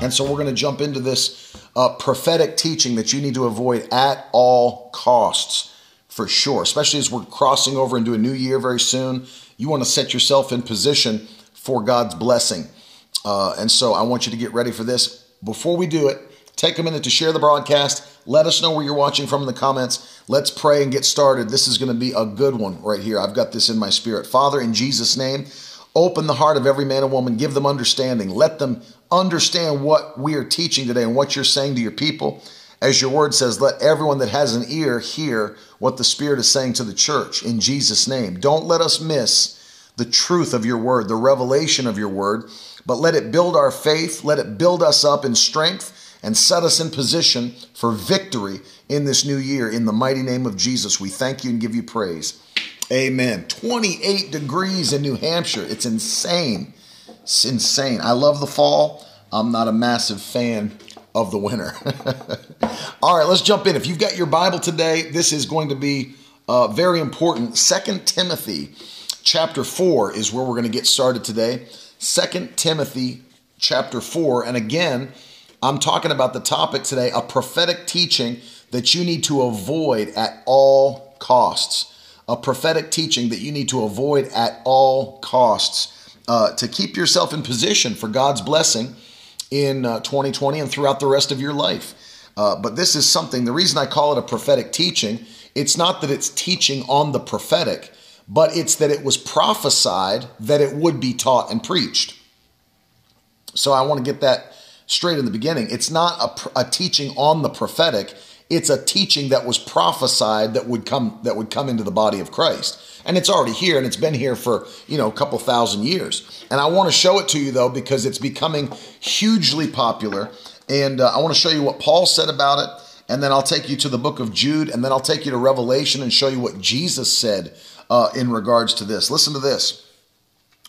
And so we're going to jump into this uh, prophetic teaching that you need to avoid at all costs, for sure, especially as we're crossing over into a new year very soon. You want to set yourself in position for God's blessing. Uh, and so I want you to get ready for this. Before we do it, take a minute to share the broadcast. Let us know where you're watching from in the comments. Let's pray and get started. This is going to be a good one right here. I've got this in my spirit. Father, in Jesus' name, open the heart of every man and woman. Give them understanding. Let them understand what we are teaching today and what you're saying to your people. As your word says, let everyone that has an ear hear what the Spirit is saying to the church in Jesus' name. Don't let us miss the truth of your word, the revelation of your word, but let it build our faith, let it build us up in strength, and set us in position for victory in this new year. In the mighty name of Jesus, we thank you and give you praise. Amen. 28 degrees in New Hampshire. It's insane. It's insane. I love the fall. I'm not a massive fan of the winter. All right, let's jump in. If you've got your Bible today, this is going to be uh, very important. Second Timothy chapter 4 is where we're going to get started today. Second Timothy chapter 4. And again, I'm talking about the topic today a prophetic teaching that you need to avoid at all costs. A prophetic teaching that you need to avoid at all costs uh, to keep yourself in position for God's blessing in uh, 2020 and throughout the rest of your life. Uh, but this is something, the reason I call it a prophetic teaching, it's not that it's teaching on the prophetic, but it's that it was prophesied that it would be taught and preached. So I want to get that straight in the beginning. It's not a, a teaching on the prophetic, it's a teaching that was prophesied that would come that would come into the body of Christ. And it's already here and it's been here for, you know, a couple thousand years. And I want to show it to you though because it's becoming hugely popular and uh, I want to show you what Paul said about it and then I'll take you to the book of Jude and then I'll take you to Revelation and show you what Jesus said uh, in regards to this. Listen to this.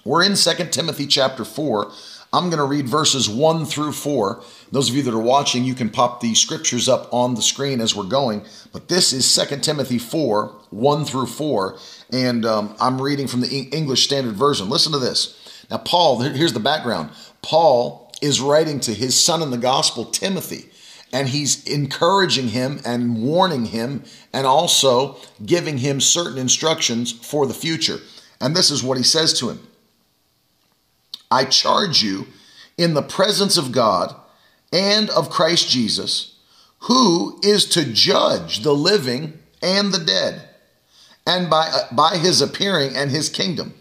We're in Second Timothy chapter 4 I'm going to read verses 1 through 4. Those of you that are watching, you can pop the scriptures up on the screen as we're going. But this is 2 Timothy 4 1 through 4. And um, I'm reading from the English Standard Version. Listen to this. Now, Paul, here's the background Paul is writing to his son in the gospel, Timothy. And he's encouraging him and warning him and also giving him certain instructions for the future. And this is what he says to him I charge you in the presence of God and of Christ Jesus, who is to judge the living and the dead, and by, uh, by his appearing and his kingdom.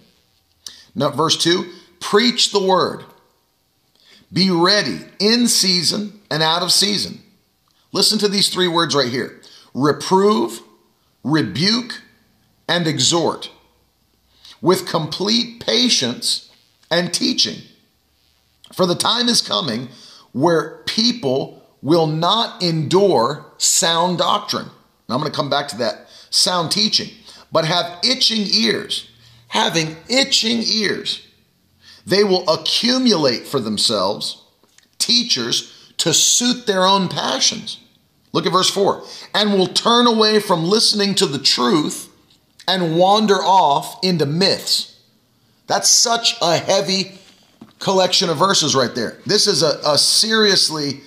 Now, verse 2 preach the word, be ready in season and out of season. Listen to these three words right here reprove, rebuke, and exhort with complete patience and teaching. For the time is coming where people will not endure sound doctrine. Now I'm going to come back to that sound teaching, but have itching ears. Having itching ears, they will accumulate for themselves teachers to suit their own passions. Look at verse 4 and will turn away from listening to the truth and wander off into myths. That's such a heavy collection of verses right there. This is a, a seriously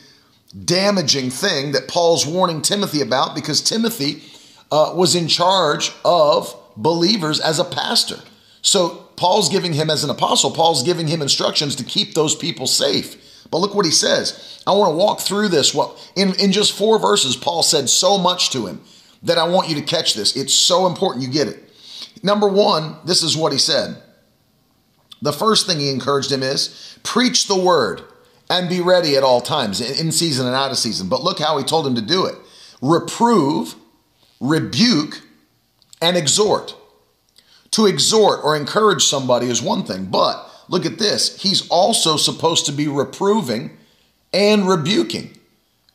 damaging thing that Paul's warning Timothy about because Timothy uh, was in charge of believers as a pastor. So Paul's giving him, as an apostle, Paul's giving him instructions to keep those people safe. But look what he says. I want to walk through this. Well, in, in just four verses, Paul said so much to him that I want you to catch this. It's so important you get it. Number one, this is what he said. The first thing he encouraged him is preach the word and be ready at all times, in season and out of season. But look how he told him to do it reprove, rebuke, and exhort. To exhort or encourage somebody is one thing, but look at this. He's also supposed to be reproving and rebuking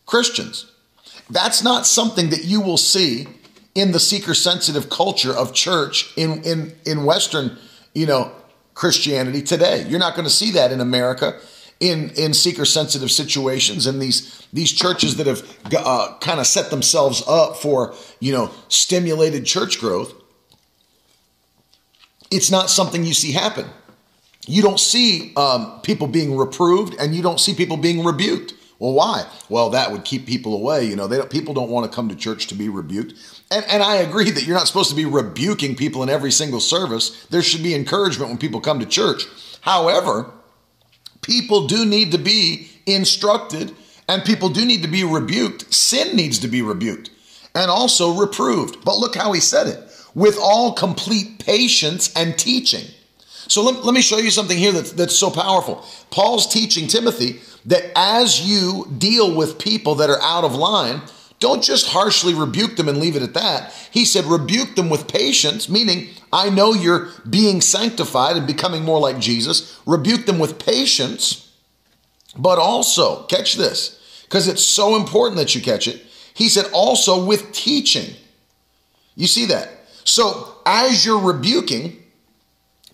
Christians. That's not something that you will see in the seeker sensitive culture of church in, in, in Western, you know, Christianity today. You're not going to see that in America in, in seeker sensitive situations and these, these churches that have uh, kind of set themselves up for, you know, stimulated church growth. It's not something you see happen. You don't see um, people being reproved and you don't see people being rebuked. Well, why? Well, that would keep people away. You know, don't, people don't want to come to church to be rebuked. And, and I agree that you're not supposed to be rebuking people in every single service. There should be encouragement when people come to church. However, people do need to be instructed and people do need to be rebuked. Sin needs to be rebuked and also reproved. But look how he said it with all complete patience and teaching. So let, let me show you something here that's, that's so powerful. Paul's teaching Timothy that as you deal with people that are out of line, don't just harshly rebuke them and leave it at that. He said, rebuke them with patience, meaning, I know you're being sanctified and becoming more like Jesus. Rebuke them with patience, but also, catch this, because it's so important that you catch it. He said, also with teaching. You see that? So, as you're rebuking,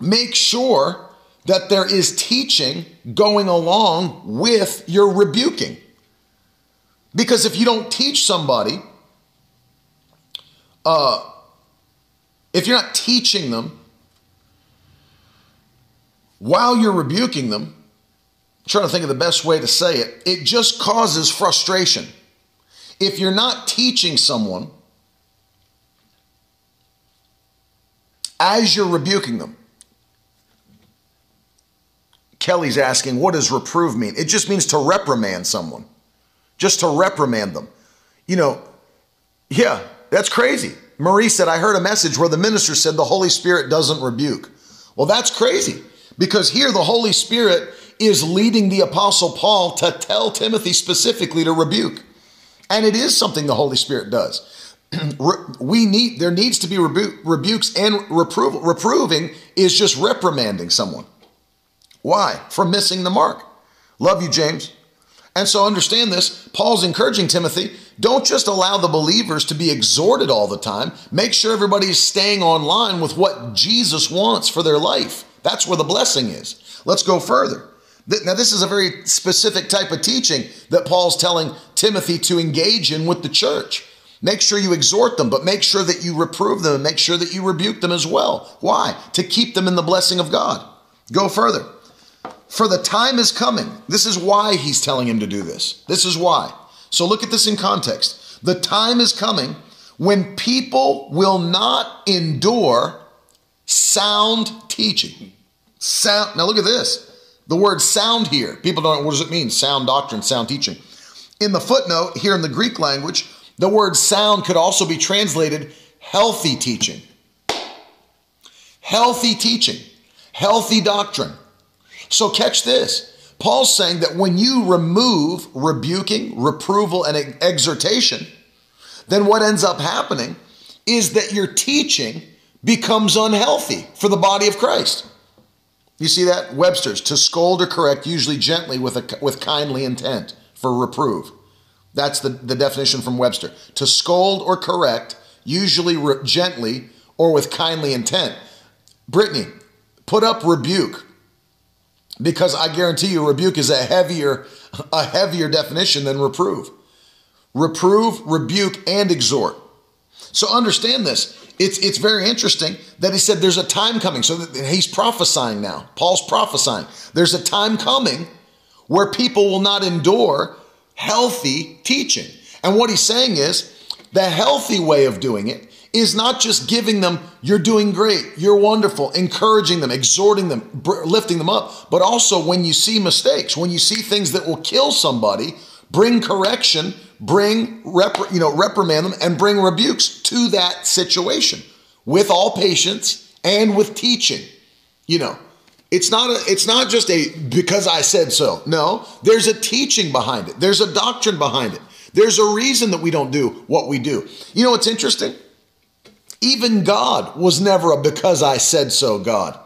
make sure that there is teaching going along with your rebuking. Because if you don't teach somebody, uh, if you're not teaching them while you're rebuking them, I'm trying to think of the best way to say it, it just causes frustration. If you're not teaching someone as you're rebuking them, Kelly's asking, what does reprove mean? It just means to reprimand someone, just to reprimand them. You know, yeah, that's crazy. Marie said, I heard a message where the minister said the Holy Spirit doesn't rebuke. Well, that's crazy because here the Holy Spirit is leading the Apostle Paul to tell Timothy specifically to rebuke. And it is something the Holy Spirit does. we need there needs to be rebu- rebukes and reprove, reproving is just reprimanding someone. Why? For missing the mark. Love you, James. And so understand this. Paul's encouraging Timothy don't just allow the believers to be exhorted all the time. Make sure everybody's staying online with what Jesus wants for their life. That's where the blessing is. Let's go further. Now, this is a very specific type of teaching that Paul's telling Timothy to engage in with the church. Make sure you exhort them, but make sure that you reprove them and make sure that you rebuke them as well. Why? To keep them in the blessing of God. Go further. For the time is coming. This is why he's telling him to do this. This is why. So look at this in context. The time is coming when people will not endure sound teaching. Sound. Now look at this. The word sound here. People don't what does it mean? Sound doctrine, sound teaching. In the footnote here in the Greek language, the word sound could also be translated healthy teaching. Healthy teaching, healthy doctrine. So catch this. Paul's saying that when you remove rebuking, reproval, and exhortation, then what ends up happening is that your teaching becomes unhealthy for the body of Christ. You see that? Webster's, to scold or correct, usually gently with, a, with kindly intent for reprove. That's the, the definition from Webster. To scold or correct, usually re- gently or with kindly intent. Brittany, put up rebuke because I guarantee you rebuke is a heavier a heavier definition than reprove. Reprove, rebuke and exhort. So understand this. It's it's very interesting that he said there's a time coming. So he's prophesying now. Paul's prophesying. There's a time coming where people will not endure healthy teaching. And what he's saying is the healthy way of doing it is not just giving them, you're doing great, you're wonderful, encouraging them, exhorting them, lifting them up, but also when you see mistakes, when you see things that will kill somebody, bring correction, bring, you know, reprimand them and bring rebukes to that situation with all patience and with teaching. You know, it's not a, it's not just a because I said so. No, there's a teaching behind it. There's a doctrine behind it. There's a reason that we don't do what we do. You know what's interesting? Even God was never a because I said so God.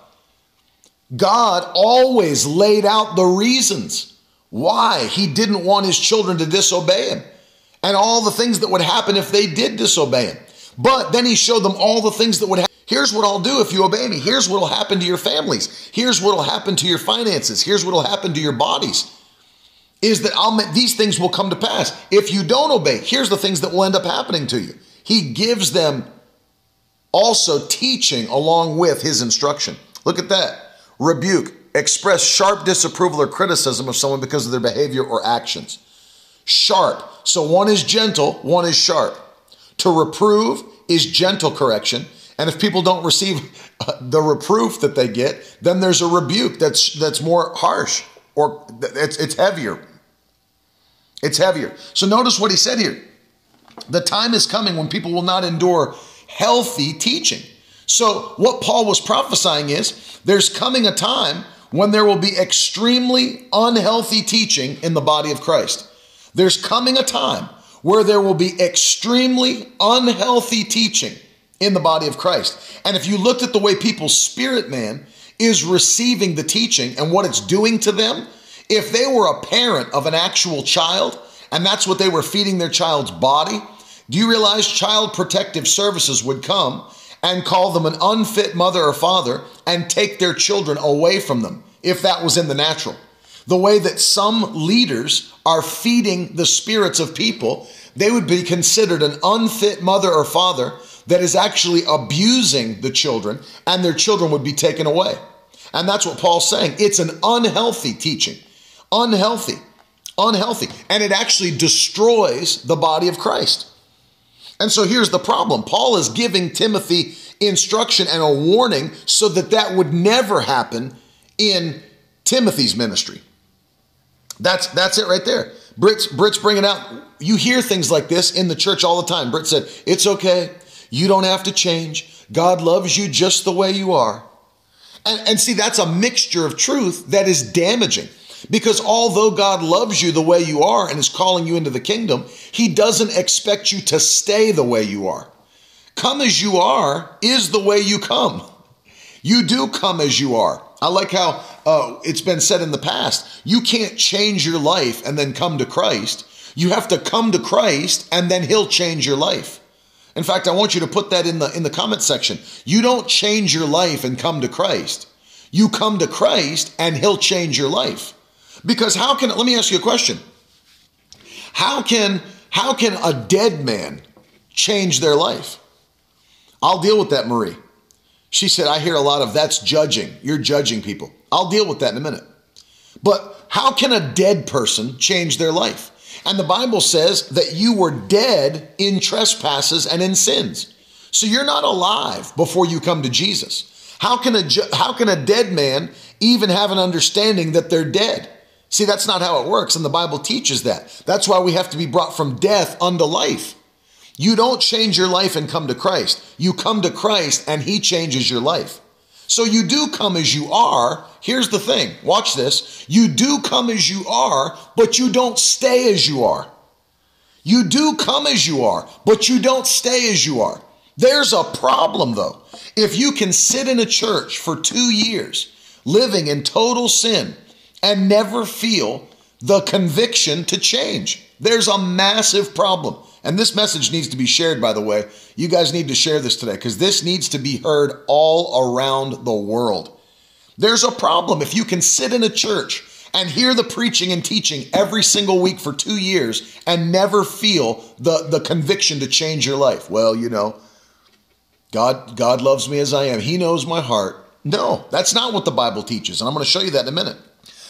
God always laid out the reasons why he didn't want his children to disobey him. and all the things that would happen if they did disobey him. But then he showed them all the things that would happen. Here's what I'll do if you obey me. Here's what will happen to your families. Here's what will happen to your finances. Here's what will happen to your bodies. Is that I'll make these things will come to pass. If you don't obey, here's the things that will end up happening to you. He gives them also teaching along with his instruction. Look at that. Rebuke, express sharp disapproval or criticism of someone because of their behavior or actions. Sharp. So one is gentle, one is sharp. To reprove is gentle correction. And if people don't receive uh, the reproof that they get, then there's a rebuke that's that's more harsh or it's it's heavier. It's heavier. So notice what he said here. The time is coming when people will not endure healthy teaching. So what Paul was prophesying is there's coming a time when there will be extremely unhealthy teaching in the body of Christ. There's coming a time where there will be extremely unhealthy teaching in the body of Christ. And if you looked at the way people's spirit man is receiving the teaching and what it's doing to them, if they were a parent of an actual child and that's what they were feeding their child's body, do you realize child protective services would come and call them an unfit mother or father and take their children away from them if that was in the natural? The way that some leaders are feeding the spirits of people, they would be considered an unfit mother or father that is actually abusing the children, and their children would be taken away. And that's what Paul's saying. It's an unhealthy teaching. Unhealthy. Unhealthy. And it actually destroys the body of Christ. And so here's the problem Paul is giving Timothy instruction and a warning so that that would never happen in Timothy's ministry. That's that's it right there. Brit's Brit's bringing out. You hear things like this in the church all the time. Brit said, "It's okay. You don't have to change. God loves you just the way you are." And, and see, that's a mixture of truth that is damaging. Because although God loves you the way you are and is calling you into the kingdom, He doesn't expect you to stay the way you are. Come as you are is the way you come. You do come as you are. I like how uh, it's been said in the past you can't change your life and then come to Christ. You have to come to Christ and then He'll change your life. In fact, I want you to put that in the in the comment section. You don't change your life and come to Christ. You come to Christ and he'll change your life. Because how can let me ask you a question. How can how can a dead man change their life? I'll deal with that, Marie. She said, I hear a lot of that's judging. You're judging people. I'll deal with that in a minute. But how can a dead person change their life? And the Bible says that you were dead in trespasses and in sins. So you're not alive before you come to Jesus. How can a how can a dead man even have an understanding that they're dead? See, that's not how it works, and the Bible teaches that. That's why we have to be brought from death unto life. You don't change your life and come to Christ. You come to Christ and He changes your life. So you do come as you are. Here's the thing watch this. You do come as you are, but you don't stay as you are. You do come as you are, but you don't stay as you are. There's a problem though. If you can sit in a church for two years, living in total sin, and never feel the conviction to change, there's a massive problem. And this message needs to be shared, by the way. You guys need to share this today because this needs to be heard all around the world. There's a problem if you can sit in a church and hear the preaching and teaching every single week for two years and never feel the, the conviction to change your life. Well, you know, God, God loves me as I am. He knows my heart. No, that's not what the Bible teaches. And I'm going to show you that in a minute.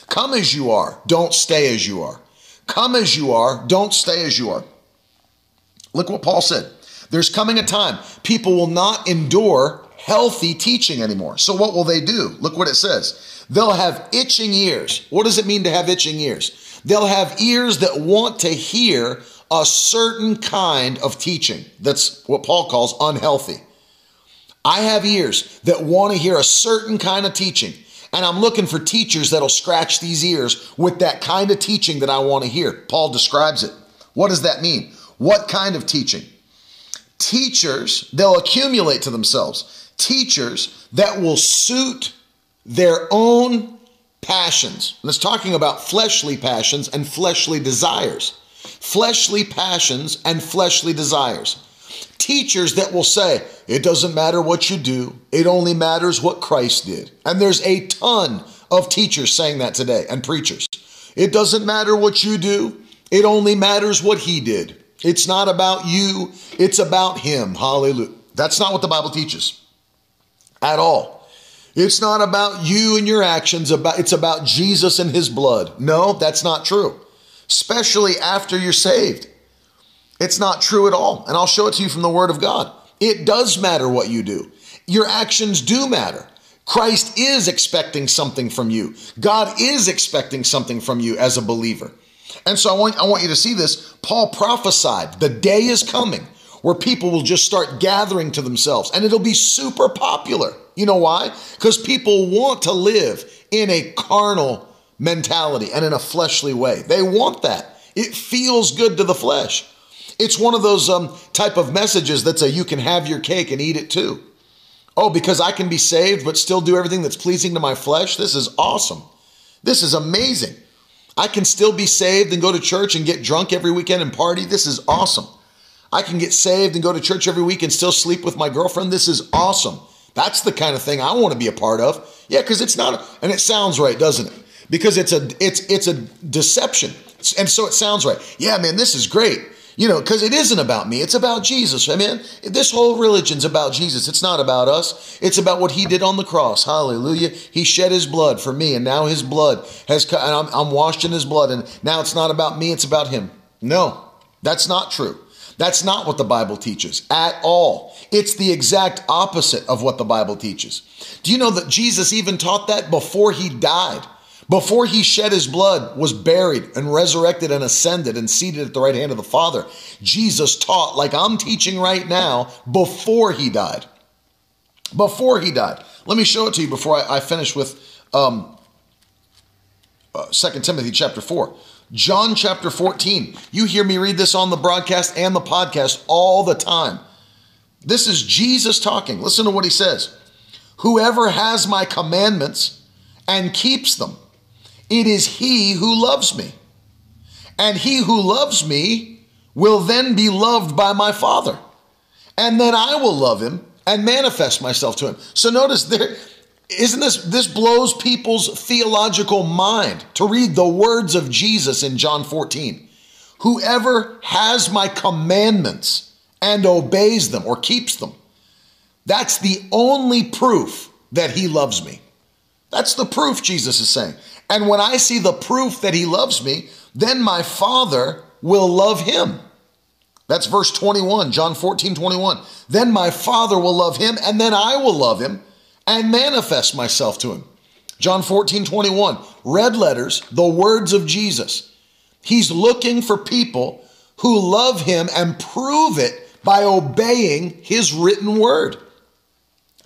Come as you are, don't stay as you are. Come as you are, don't stay as you are. Look what Paul said. There's coming a time people will not endure healthy teaching anymore. So what will they do? Look what it says. They'll have itching ears. What does it mean to have itching ears? They'll have ears that want to hear a certain kind of teaching. That's what Paul calls unhealthy. I have ears that want to hear a certain kind of teaching. And I'm looking for teachers that'll scratch these ears with that kind of teaching that I want to hear. Paul describes it. What does that mean? What kind of teaching? Teachers, they'll accumulate to themselves teachers that will suit their own passions. And it's talking about fleshly passions and fleshly desires. fleshly passions, and fleshly desires. Teachers that will say, it doesn't matter what you do, it only matters what Christ did. And there's a ton of teachers saying that today and preachers. It doesn't matter what you do, it only matters what he did. It's not about you, it's about him. Hallelujah. That's not what the Bible teaches at all. It's not about you and your actions, about it's about Jesus and his blood. No, that's not true. Especially after you're saved. It's not true at all. And I'll show it to you from the word of God. It does matter what you do. Your actions do matter. Christ is expecting something from you. God is expecting something from you as a believer. And so I want, I want you to see this. Paul prophesied the day is coming where people will just start gathering to themselves and it'll be super popular. You know why? Because people want to live in a carnal mentality and in a fleshly way. They want that. It feels good to the flesh. It's one of those um, type of messages that's a you can have your cake and eat it too. Oh, because I can be saved but still do everything that's pleasing to my flesh? This is awesome. This is amazing. I can still be saved and go to church and get drunk every weekend and party. This is awesome. I can get saved and go to church every week and still sleep with my girlfriend. This is awesome. That's the kind of thing I want to be a part of. Yeah, because it's not, a, and it sounds right, doesn't it? Because it's a it's it's a deception, and so it sounds right. Yeah, man, this is great. You know, because it isn't about me. It's about Jesus. I mean, this whole religion's about Jesus. It's not about us. It's about what he did on the cross. Hallelujah. He shed his blood for me, and now his blood has come, and I'm, I'm washed in his blood, and now it's not about me, it's about him. No, that's not true. That's not what the Bible teaches at all. It's the exact opposite of what the Bible teaches. Do you know that Jesus even taught that before he died? Before he shed his blood, was buried and resurrected and ascended and seated at the right hand of the Father, Jesus taught like I'm teaching right now before he died. Before he died. Let me show it to you before I, I finish with um, uh, 2 Timothy chapter 4. John chapter 14. You hear me read this on the broadcast and the podcast all the time. This is Jesus talking. Listen to what he says. Whoever has my commandments and keeps them, it is he who loves me. And he who loves me will then be loved by my Father. And then I will love him and manifest myself to him. So notice there isn't this this blows people's theological mind to read the words of Jesus in John 14. Whoever has my commandments and obeys them or keeps them, that's the only proof that he loves me. That's the proof Jesus is saying. And when I see the proof that he loves me, then my Father will love him. That's verse 21, John 14, 21. Then my Father will love him, and then I will love him and manifest myself to him. John 14, 21. Red letters, the words of Jesus. He's looking for people who love him and prove it by obeying his written word.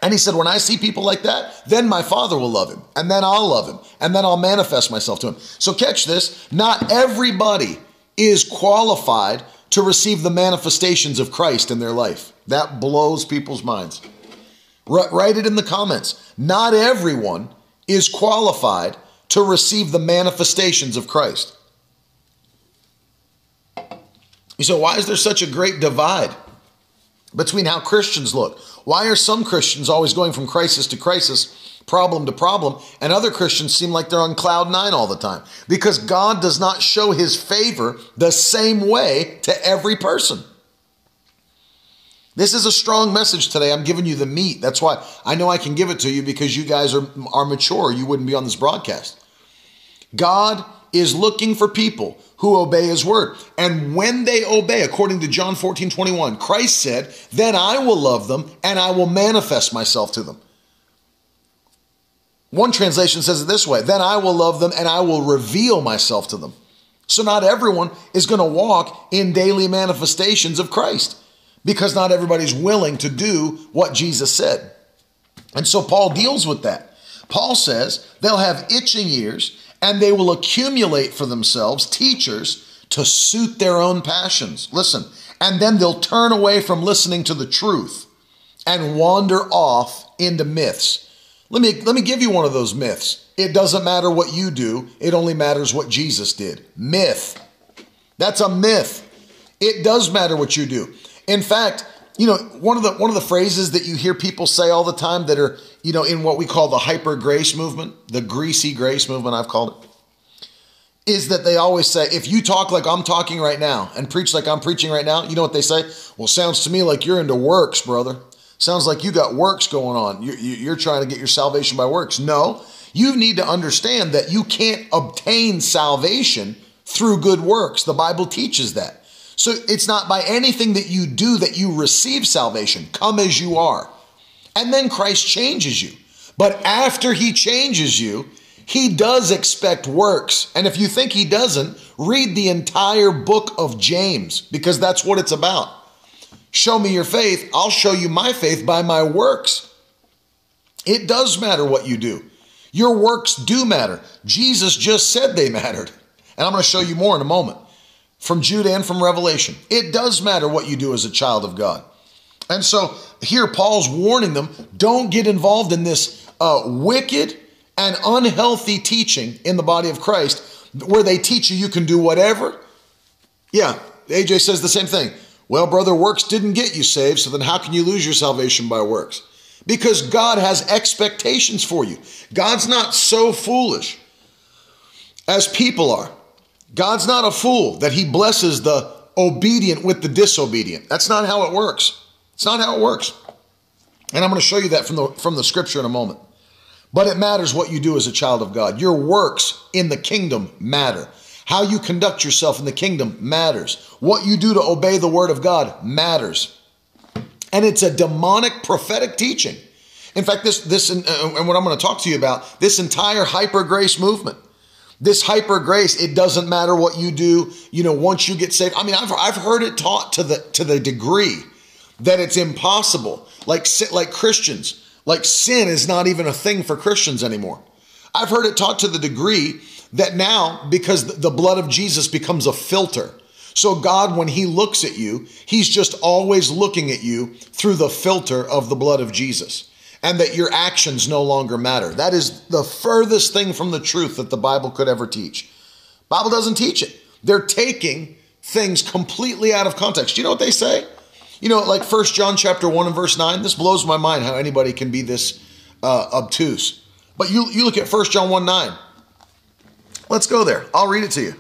And he said, When I see people like that, then my Father will love him, and then I'll love him, and then I'll manifest myself to him. So, catch this not everybody is qualified to receive the manifestations of Christ in their life. That blows people's minds. Write it in the comments. Not everyone is qualified to receive the manifestations of Christ. You say, why is there such a great divide between how Christians look? Why are some Christians always going from crisis to crisis, problem to problem, and other Christians seem like they're on cloud nine all the time? Because God does not show his favor the same way to every person. This is a strong message today. I'm giving you the meat. That's why I know I can give it to you because you guys are, are mature. You wouldn't be on this broadcast. God is looking for people who obey his word. And when they obey, according to John 14, 21, Christ said, Then I will love them and I will manifest myself to them. One translation says it this way Then I will love them and I will reveal myself to them. So not everyone is going to walk in daily manifestations of Christ because not everybody's willing to do what Jesus said. And so Paul deals with that. Paul says they'll have itching ears and they will accumulate for themselves teachers to suit their own passions. Listen, and then they'll turn away from listening to the truth and wander off into myths. Let me, let me give you one of those myths. It doesn't matter what you do, it only matters what Jesus did. Myth. That's a myth. It does matter what you do. In fact, you know, one of the one of the phrases that you hear people say all the time that are, you know, in what we call the hyper grace movement, the greasy grace movement I've called it is that they always say, if you talk like I'm talking right now and preach like I'm preaching right now, you know what they say? Well, sounds to me like you're into works, brother. Sounds like you got works going on. You're, you're trying to get your salvation by works. No, you need to understand that you can't obtain salvation through good works. The Bible teaches that. So it's not by anything that you do that you receive salvation. Come as you are. And then Christ changes you. But after he changes you, he does expect works. And if you think he doesn't, read the entire book of James because that's what it's about. Show me your faith, I'll show you my faith by my works. It does matter what you do. Your works do matter. Jesus just said they mattered. And I'm going to show you more in a moment from Jude and from Revelation. It does matter what you do as a child of God. And so here Paul's warning them don't get involved in this uh, wicked and unhealthy teaching in the body of Christ where they teach you you can do whatever. Yeah, AJ says the same thing. Well, brother, works didn't get you saved, so then how can you lose your salvation by works? Because God has expectations for you. God's not so foolish as people are. God's not a fool that he blesses the obedient with the disobedient. That's not how it works. It's not how it works. And I'm going to show you that from the from the scripture in a moment. But it matters what you do as a child of God. Your works in the kingdom matter. How you conduct yourself in the kingdom matters. What you do to obey the word of God matters. And it's a demonic prophetic teaching. In fact, this this and what I'm going to talk to you about, this entire hyper grace movement. This hyper grace, it doesn't matter what you do, you know, once you get saved. I mean, I've, I've heard it taught to the to the degree that it's impossible. Like like Christians like sin is not even a thing for Christians anymore. I've heard it taught to the degree that now, because the blood of Jesus becomes a filter. So, God, when He looks at you, He's just always looking at you through the filter of the blood of Jesus, and that your actions no longer matter. That is the furthest thing from the truth that the Bible could ever teach. Bible doesn't teach it. They're taking things completely out of context. You know what they say? You know, like First John chapter 1 and verse 9, this blows my mind how anybody can be this uh, obtuse. But you, you look at First John 1 9. Let's go there. I'll read it to you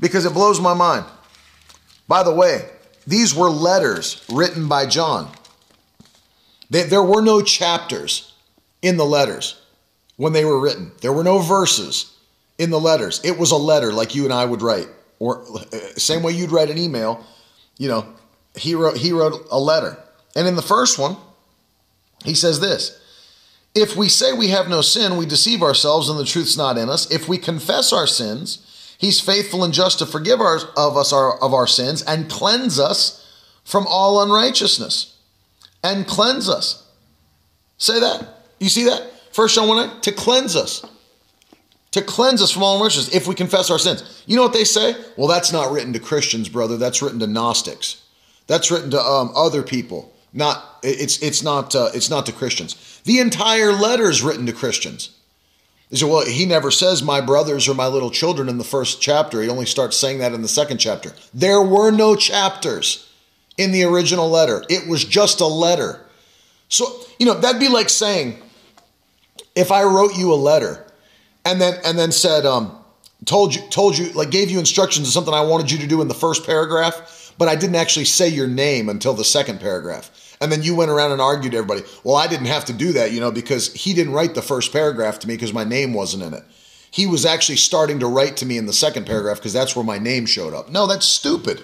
because it blows my mind. By the way, these were letters written by John. They, there were no chapters in the letters when they were written, there were no verses in the letters. It was a letter like you and I would write, or uh, same way you'd write an email, you know, he wrote, he wrote a letter. And in the first one, he says this If we say we have no sin, we deceive ourselves and the truth's not in us. If we confess our sins, he's faithful and just to forgive our, of us our, of our sins and cleanse us from all unrighteousness. And cleanse us. Say that. You see that? First John 1 to cleanse us. To cleanse us from all unrighteousness if we confess our sins. You know what they say? Well, that's not written to Christians, brother. That's written to Gnostics. That's written to um, other people. Not it's it's not uh, it's not to Christians. The entire letter is written to Christians. They say, well, he never says my brothers or my little children in the first chapter. He only starts saying that in the second chapter. There were no chapters in the original letter. It was just a letter. So, you know, that'd be like saying if I wrote you a letter and then and then said, um, told you told you like gave you instructions of something I wanted you to do in the first paragraph but I didn't actually say your name until the second paragraph. And then you went around and argued to everybody, well, I didn't have to do that, you know, because he didn't write the first paragraph to me because my name wasn't in it. He was actually starting to write to me in the second paragraph because that's where my name showed up. No, that's stupid.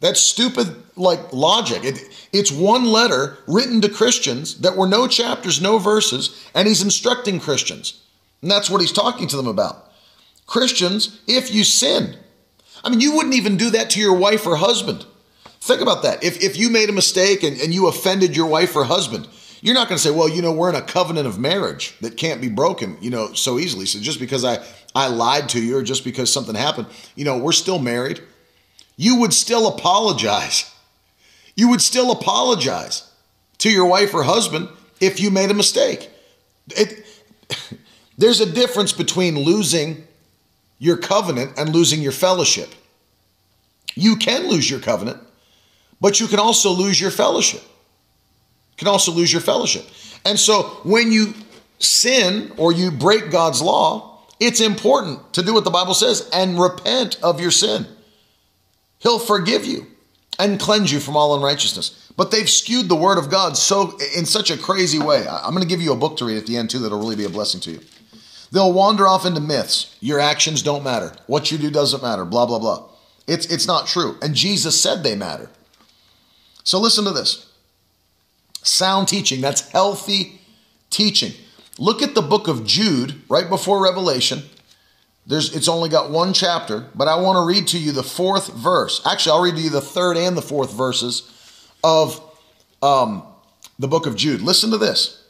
That's stupid, like logic. It, it's one letter written to Christians that were no chapters, no verses, and he's instructing Christians. And that's what he's talking to them about. Christians, if you sin, I mean, you wouldn't even do that to your wife or husband. Think about that. If, if you made a mistake and, and you offended your wife or husband, you're not going to say, well, you know, we're in a covenant of marriage that can't be broken, you know, so easily. So just because I, I lied to you or just because something happened, you know, we're still married. You would still apologize. You would still apologize to your wife or husband if you made a mistake. It, there's a difference between losing your covenant and losing your fellowship. You can lose your covenant, but you can also lose your fellowship. You can also lose your fellowship. And so when you sin or you break God's law, it's important to do what the Bible says and repent of your sin. He'll forgive you and cleanse you from all unrighteousness. But they've skewed the word of God so in such a crazy way. I'm going to give you a book to read at the end too that'll really be a blessing to you. They'll wander off into myths. Your actions don't matter. What you do doesn't matter. Blah blah blah. It's it's not true. And Jesus said they matter. So listen to this. Sound teaching, that's healthy teaching. Look at the book of Jude right before Revelation. There's, it's only got one chapter, but I want to read to you the fourth verse. Actually, I'll read to you the third and the fourth verses of um, the book of Jude. Listen to this.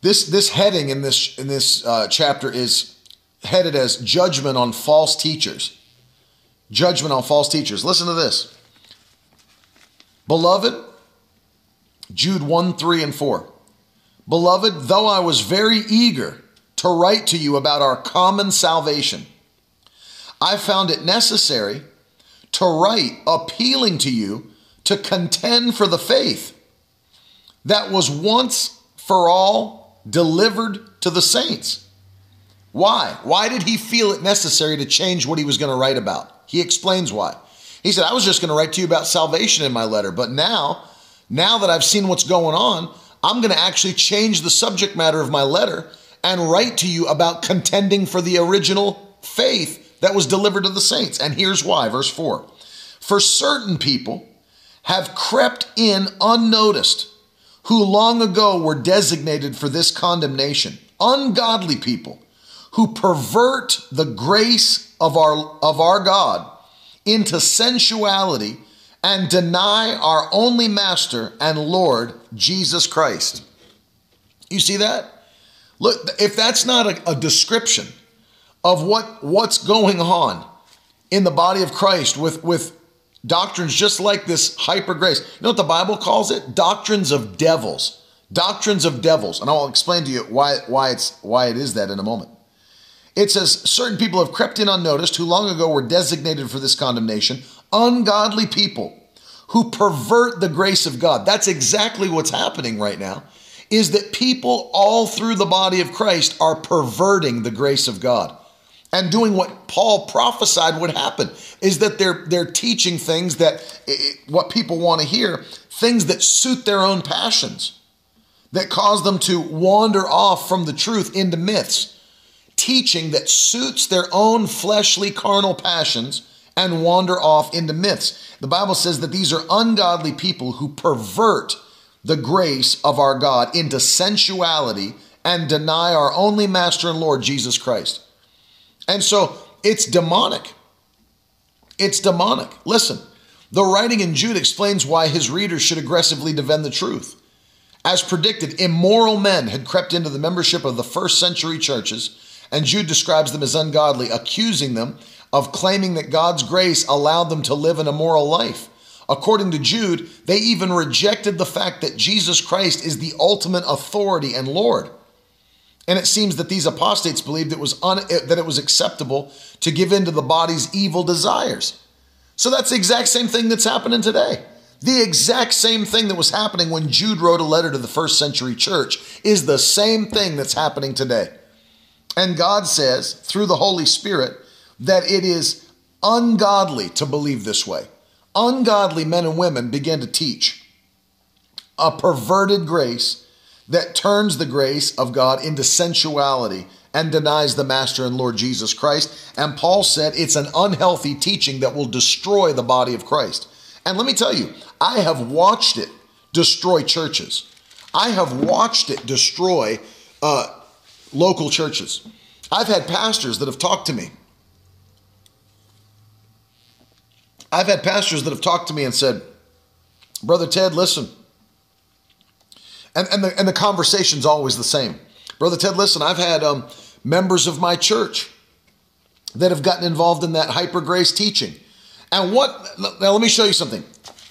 This this heading in this in this uh, chapter is headed as judgment on false teachers. Judgment on false teachers. Listen to this. Beloved, Jude 1, 3, and 4. Beloved, though I was very eager to write to you about our common salvation. I found it necessary to write appealing to you to contend for the faith that was once for all delivered to the saints. Why? Why did he feel it necessary to change what he was going to write about? He explains why. He said, I was just going to write to you about salvation in my letter, but now, now that I've seen what's going on, I'm going to actually change the subject matter of my letter and write to you about contending for the original faith that was delivered to the saints. And here's why, verse 4. For certain people have crept in unnoticed, who long ago were designated for this condemnation, ungodly people who pervert the grace of our, of our God into sensuality and deny our only master and Lord, Jesus Christ. You see that? Look, if that's not a, a description of what, what's going on in the body of Christ with, with doctrines just like this hyper grace, you know what the Bible calls it? Doctrines of devils. Doctrines of devils. And I'll explain to you why, why, it's, why it is that in a moment. It says, certain people have crept in unnoticed who long ago were designated for this condemnation, ungodly people who pervert the grace of God. That's exactly what's happening right now is that people all through the body of Christ are perverting the grace of God and doing what Paul prophesied would happen is that they're they're teaching things that what people want to hear, things that suit their own passions, that cause them to wander off from the truth into myths, teaching that suits their own fleshly carnal passions and wander off into myths. The Bible says that these are ungodly people who pervert the grace of our God into sensuality and deny our only master and Lord, Jesus Christ. And so it's demonic. It's demonic. Listen, the writing in Jude explains why his readers should aggressively defend the truth. As predicted, immoral men had crept into the membership of the first century churches, and Jude describes them as ungodly, accusing them of claiming that God's grace allowed them to live an immoral life. According to Jude, they even rejected the fact that Jesus Christ is the ultimate authority and Lord. And it seems that these apostates believed it was un, that it was acceptable to give in to the body's evil desires. So that's the exact same thing that's happening today. The exact same thing that was happening when Jude wrote a letter to the first century church is the same thing that's happening today. And God says through the Holy Spirit that it is ungodly to believe this way ungodly men and women began to teach a perverted grace that turns the grace of God into sensuality and denies the Master and Lord Jesus Christ. And Paul said it's an unhealthy teaching that will destroy the body of Christ. And let me tell you, I have watched it destroy churches. I have watched it destroy uh, local churches. I've had pastors that have talked to me I've had pastors that have talked to me and said, Brother Ted, listen. And, and, the, and the conversation's always the same. Brother Ted, listen, I've had um, members of my church that have gotten involved in that hyper grace teaching. And what, now let me show you something.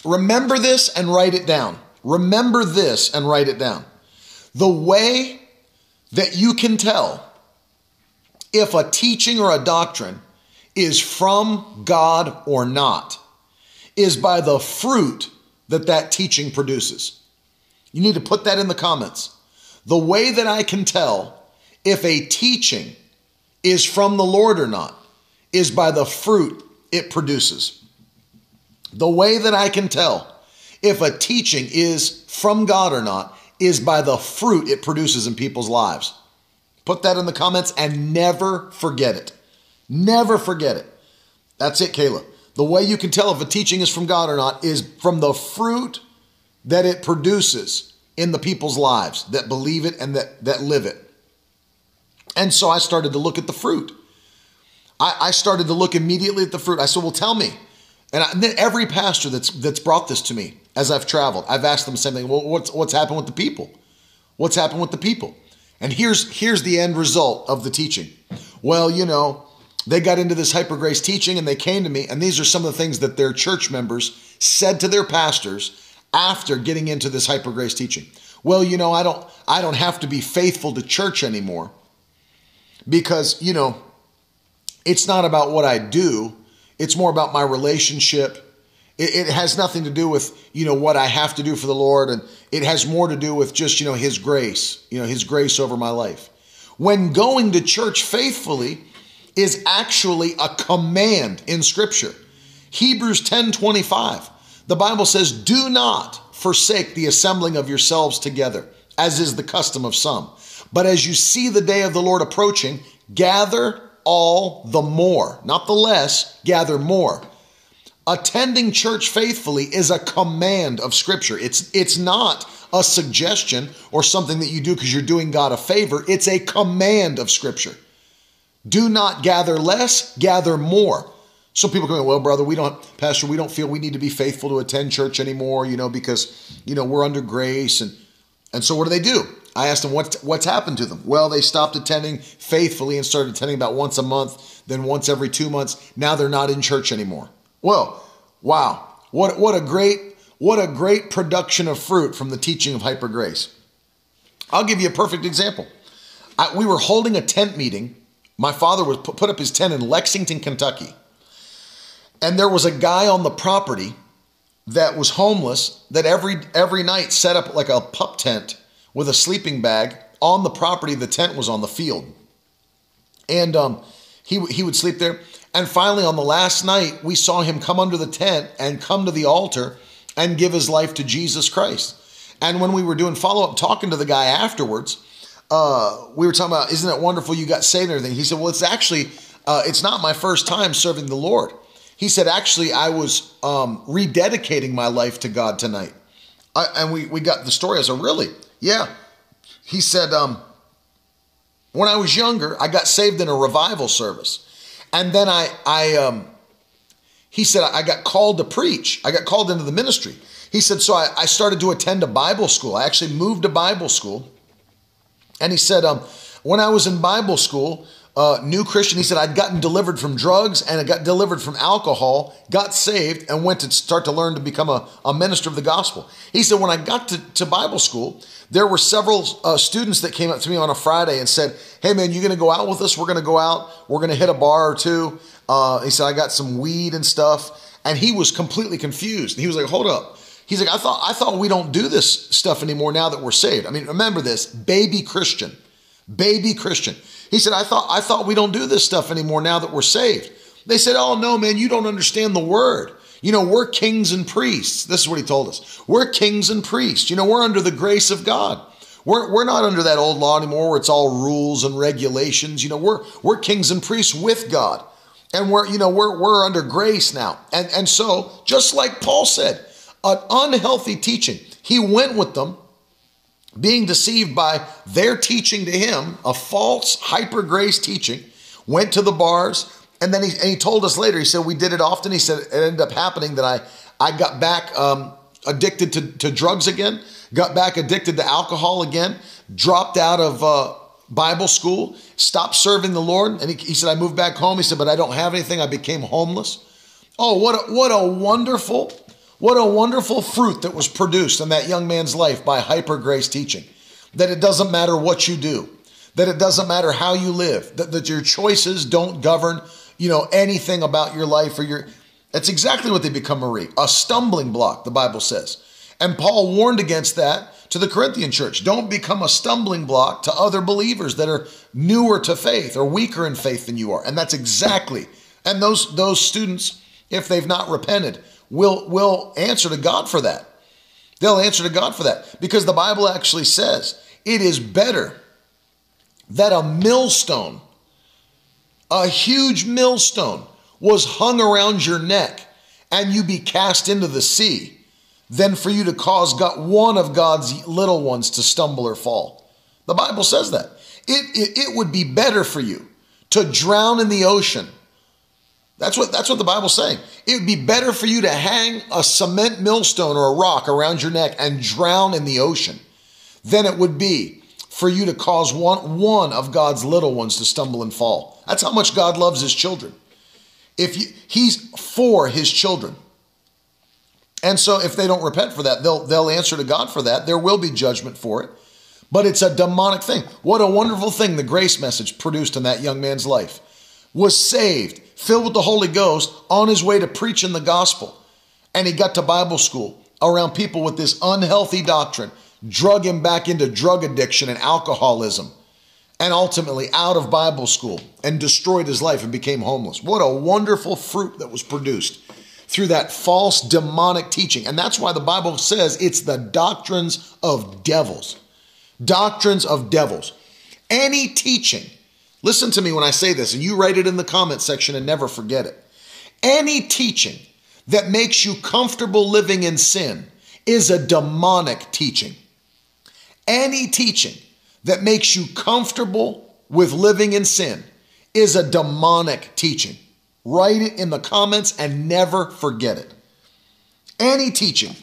Remember this and write it down. Remember this and write it down. The way that you can tell if a teaching or a doctrine is from God or not is by the fruit that that teaching produces. You need to put that in the comments. The way that I can tell if a teaching is from the Lord or not is by the fruit it produces. The way that I can tell if a teaching is from God or not is by the fruit it produces in people's lives. Put that in the comments and never forget it. Never forget it. That's it, Caleb. The way you can tell if a teaching is from God or not is from the fruit that it produces in the people's lives that believe it and that, that live it. And so I started to look at the fruit. I, I started to look immediately at the fruit. I said, Well, tell me. And, I, and then every pastor that's that's brought this to me as I've traveled, I've asked them the same thing. Well, what's what's happened with the people? What's happened with the people? And here's here's the end result of the teaching. Well, you know, they got into this hyper grace teaching and they came to me, and these are some of the things that their church members said to their pastors after getting into this hyper grace teaching. Well, you know, I don't I don't have to be faithful to church anymore because, you know, it's not about what I do, it's more about my relationship. It, it, has nothing to do with, you know, what I have to do for the Lord. And it has more to do with just, you know, His grace, you know, His grace over my life. When going to church faithfully is actually a command in Scripture. Hebrews 10 25. The Bible says, Do not forsake the assembling of yourselves together, as is the custom of some. But as you see the day of the Lord approaching, gather all the more, not the less, gather more. Attending church faithfully is a command of Scripture. It's, it's not a suggestion or something that you do because you're doing God a favor. It's a command of Scripture. Do not gather less, gather more. So people come, well, brother, we don't, Pastor, we don't feel we need to be faithful to attend church anymore, you know, because, you know, we're under grace. And, and so what do they do? I asked them what's, what's happened to them. Well, they stopped attending faithfully and started attending about once a month, then once every two months. Now they're not in church anymore. Well, wow. What, what a great, what a great production of fruit from the teaching of hyper grace. I'll give you a perfect example. I, we were holding a tent meeting. My father was put up his tent in Lexington, Kentucky. And there was a guy on the property that was homeless that every every night set up like a pup tent with a sleeping bag on the property. The tent was on the field, and um, he he would sleep there. And finally, on the last night, we saw him come under the tent and come to the altar and give his life to Jesus Christ. And when we were doing follow up, talking to the guy afterwards, uh, we were talking about, isn't it wonderful you got saved and everything? He said, well, it's actually, uh, it's not my first time serving the Lord. He said, actually, I was um, rededicating my life to God tonight. I, and we, we got the story. I said, really? Yeah. He said, um, when I was younger, I got saved in a revival service. And then I, I um, he said, I got called to preach. I got called into the ministry. He said, so I, I started to attend a Bible school. I actually moved to Bible school. And he said, um, when I was in Bible school, uh, new Christian. He said, I'd gotten delivered from drugs and I got delivered from alcohol, got saved, and went to start to learn to become a, a minister of the gospel. He said, when I got to, to Bible school, there were several uh, students that came up to me on a Friday and said, Hey, man, you're going to go out with us? We're going to go out. We're going to hit a bar or two. Uh, he said, I got some weed and stuff. And he was completely confused. He was like, Hold up. He's like, I thought, I thought we don't do this stuff anymore now that we're saved. I mean, remember this baby Christian, baby Christian. He said, I thought, I thought we don't do this stuff anymore now that we're saved. They said, Oh, no, man, you don't understand the word. You know, we're kings and priests. This is what he told us. We're kings and priests. You know, we're under the grace of God. We're, we're not under that old law anymore where it's all rules and regulations. You know, we're, we're kings and priests with God. And we're, you know, we're, we're under grace now. And, and so, just like Paul said, an unhealthy teaching, he went with them being deceived by their teaching to him, a false hyper grace teaching, went to the bars, and then he, and he told us later, he said, We did it often. He said, It ended up happening that I, I got back um, addicted to, to drugs again, got back addicted to alcohol again, dropped out of uh, Bible school, stopped serving the Lord. And he, he said, I moved back home. He said, But I don't have anything. I became homeless. Oh, what a, what a wonderful what a wonderful fruit that was produced in that young man's life by hyper grace teaching. That it doesn't matter what you do, that it doesn't matter how you live, that, that your choices don't govern you know, anything about your life or your. That's exactly what they become, Marie. A stumbling block, the Bible says. And Paul warned against that to the Corinthian church. Don't become a stumbling block to other believers that are newer to faith or weaker in faith than you are. And that's exactly. And those those students, if they've not repented, will will answer to God for that. They'll answer to God for that because the Bible actually says it is better that a millstone, a huge millstone, was hung around your neck and you be cast into the sea than for you to cause God, one of God's little ones to stumble or fall. The Bible says that. It, it, it would be better for you to drown in the ocean. That's what, that's what the Bible's saying. It would be better for you to hang a cement millstone or a rock around your neck and drown in the ocean than it would be for you to cause one, one of God's little ones to stumble and fall. That's how much God loves his children. If you, he's for his children. And so if they don't repent for that, they'll they'll answer to God for that. There will be judgment for it. But it's a demonic thing. What a wonderful thing the grace message produced in that young man's life. Was saved, filled with the Holy Ghost, on his way to preaching the gospel. And he got to Bible school around people with this unhealthy doctrine, drug him back into drug addiction and alcoholism, and ultimately out of Bible school and destroyed his life and became homeless. What a wonderful fruit that was produced through that false demonic teaching. And that's why the Bible says it's the doctrines of devils. Doctrines of devils. Any teaching, listen to me when I say this, and you write it in the comment section and never forget it. Any teaching that makes you comfortable living in sin is a demonic teaching. Any teaching that makes you comfortable with living in sin is a demonic teaching. Write it in the comments and never forget it. Any teaching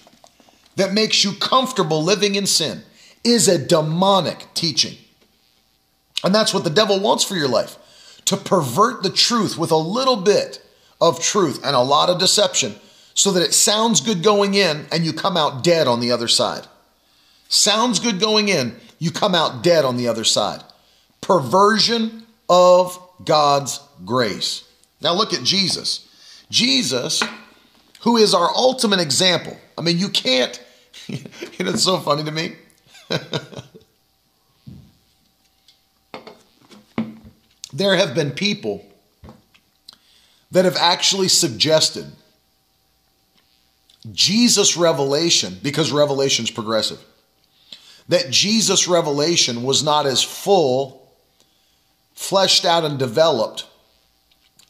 that makes you comfortable living in sin is a demonic teaching. And that's what the devil wants for your life to pervert the truth with a little bit of truth and a lot of deception so that it sounds good going in and you come out dead on the other side. Sounds good going in, you come out dead on the other side. Perversion of God's grace. Now look at Jesus. Jesus, who is our ultimate example. I mean, you can't, it's so funny to me. there have been people that have actually suggested Jesus' revelation, because revelation's progressive, that Jesus' revelation was not as full, fleshed out, and developed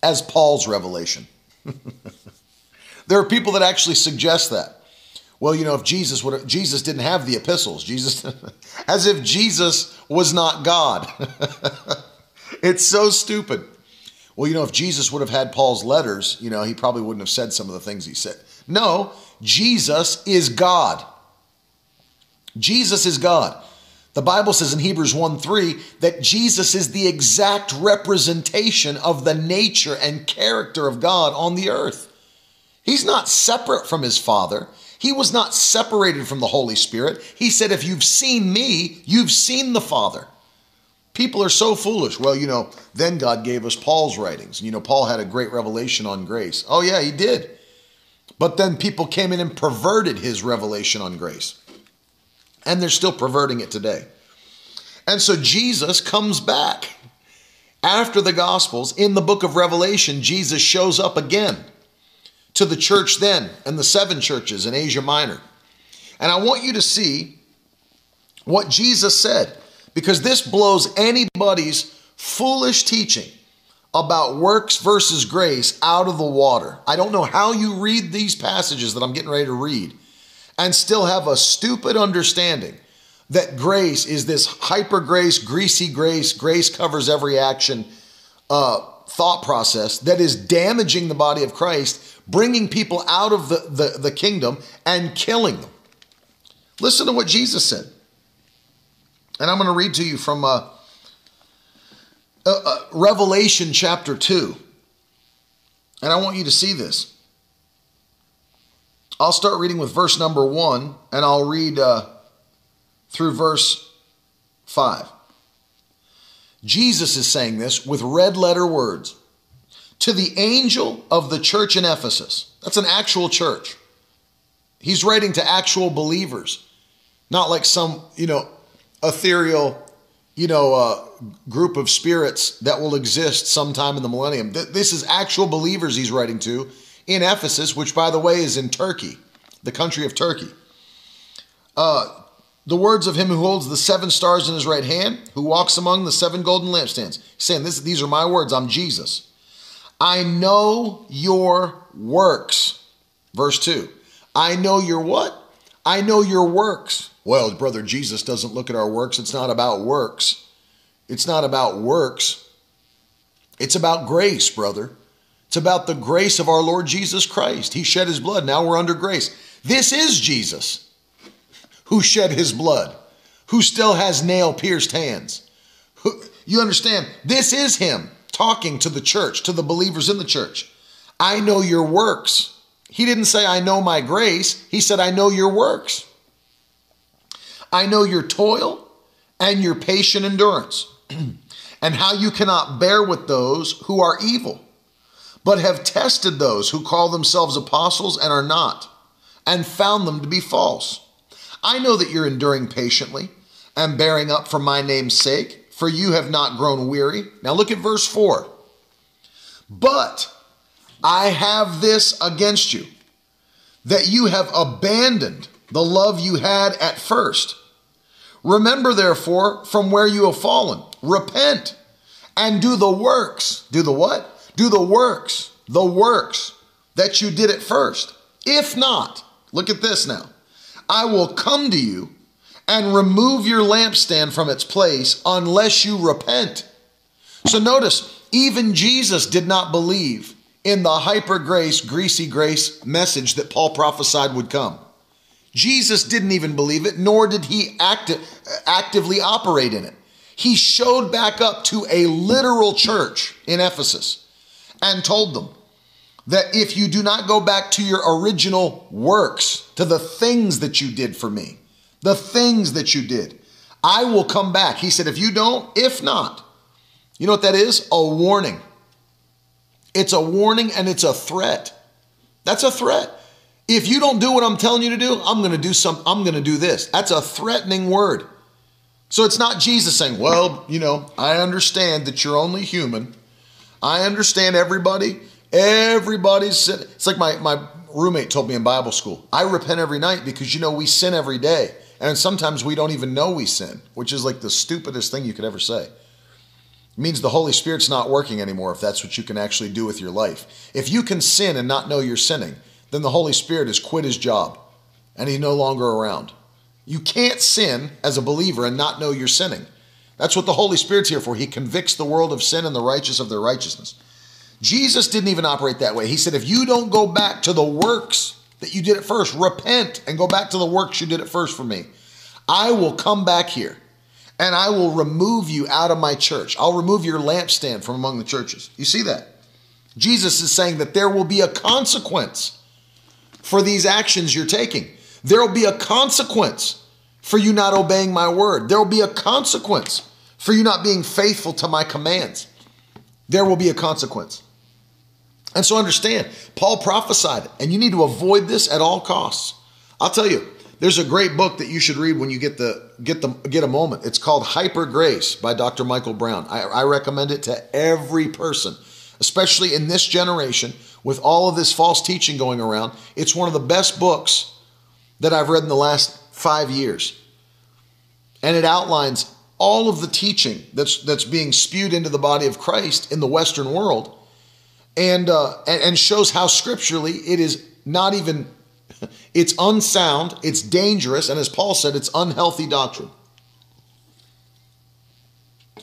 as Paul's revelation. there are people that actually suggest that. Well, you know, if Jesus would Jesus didn't have the epistles, Jesus as if Jesus was not God. it's so stupid. Well, you know, if Jesus would have had Paul's letters, you know, he probably wouldn't have said some of the things he said. No, Jesus is God. Jesus is God. The Bible says in Hebrews 1 3 that Jesus is the exact representation of the nature and character of God on the earth. He's not separate from his Father. He was not separated from the Holy Spirit. He said, If you've seen me, you've seen the Father. People are so foolish. Well, you know, then God gave us Paul's writings. You know, Paul had a great revelation on grace. Oh, yeah, he did. But then people came in and perverted his revelation on grace and they're still perverting it today. And so Jesus comes back. After the Gospels, in the book of Revelation, Jesus shows up again to the church then and the seven churches in Asia Minor. And I want you to see what Jesus said, because this blows anybody's foolish teaching about works versus grace out of the water. I don't know how you read these passages that I'm getting ready to read and still have a stupid understanding that grace is this hyper grace, greasy grace, grace covers every action uh, thought process that is damaging the body of Christ, bringing people out of the, the, the kingdom and killing them. Listen to what Jesus said. And I'm going to read to you from uh, uh, uh Revelation chapter 2. And I want you to see this. I'll start reading with verse number one and I'll read uh, through verse five. Jesus is saying this with red letter words To the angel of the church in Ephesus. That's an actual church. He's writing to actual believers, not like some, you know, ethereal, you know, uh, group of spirits that will exist sometime in the millennium. This is actual believers he's writing to in Ephesus, which, by the way, is in Turkey, the country of Turkey. Uh, the words of him who holds the seven stars in his right hand, who walks among the seven golden lampstands. Saying, this, These are my words. I'm Jesus. I know your works. Verse 2. I know your what? I know your works. Well, brother, Jesus doesn't look at our works. It's not about works. It's not about works. It's about grace, brother. It's about the grace of our Lord Jesus Christ. He shed his blood. Now we're under grace. This is Jesus who shed his blood, who still has nail pierced hands. You understand? This is him talking to the church, to the believers in the church. I know your works. He didn't say, I know my grace. He said, I know your works. I know your toil and your patient endurance, and how you cannot bear with those who are evil, but have tested those who call themselves apostles and are not, and found them to be false. I know that you're enduring patiently and bearing up for my name's sake, for you have not grown weary. Now look at verse 4. But I have this against you, that you have abandoned the love you had at first. Remember, therefore, from where you have fallen, repent and do the works. Do the what? Do the works, the works that you did at first. If not, look at this now. I will come to you and remove your lampstand from its place unless you repent. So notice, even Jesus did not believe in the hyper grace, greasy grace message that Paul prophesied would come. Jesus didn't even believe it, nor did he act, actively operate in it. He showed back up to a literal church in Ephesus and told them that if you do not go back to your original works, to the things that you did for me, the things that you did, I will come back. He said, if you don't, if not, you know what that is? A warning. It's a warning and it's a threat. That's a threat. If you don't do what I'm telling you to do, I'm going to do some I'm going to do this. That's a threatening word. So it's not Jesus saying, "Well, you know, I understand that you're only human. I understand everybody everybody's sin. It's like my my roommate told me in Bible school. I repent every night because you know we sin every day. And sometimes we don't even know we sin, which is like the stupidest thing you could ever say It means the Holy Spirit's not working anymore if that's what you can actually do with your life. If you can sin and not know you're sinning, then the Holy Spirit has quit his job and he's no longer around. You can't sin as a believer and not know you're sinning. That's what the Holy Spirit's here for. He convicts the world of sin and the righteous of their righteousness. Jesus didn't even operate that way. He said, if you don't go back to the works that you did at first, repent and go back to the works you did at first for me, I will come back here and I will remove you out of my church. I'll remove your lampstand from among the churches. You see that? Jesus is saying that there will be a consequence for these actions you're taking. There will be a consequence for you not obeying my word. There will be a consequence for you not being faithful to my commands. There will be a consequence. And so understand, Paul prophesied it, and you need to avoid this at all costs. I'll tell you, there's a great book that you should read when you get the get the get a moment. It's called Hyper Grace by Dr. Michael Brown. I, I recommend it to every person, especially in this generation with all of this false teaching going around. It's one of the best books that I've read in the last five years, and it outlines all of the teaching that's that's being spewed into the body of Christ in the Western world, and uh, and, and shows how scripturally it is not even it's unsound, it's dangerous, and as Paul said, it's unhealthy doctrine.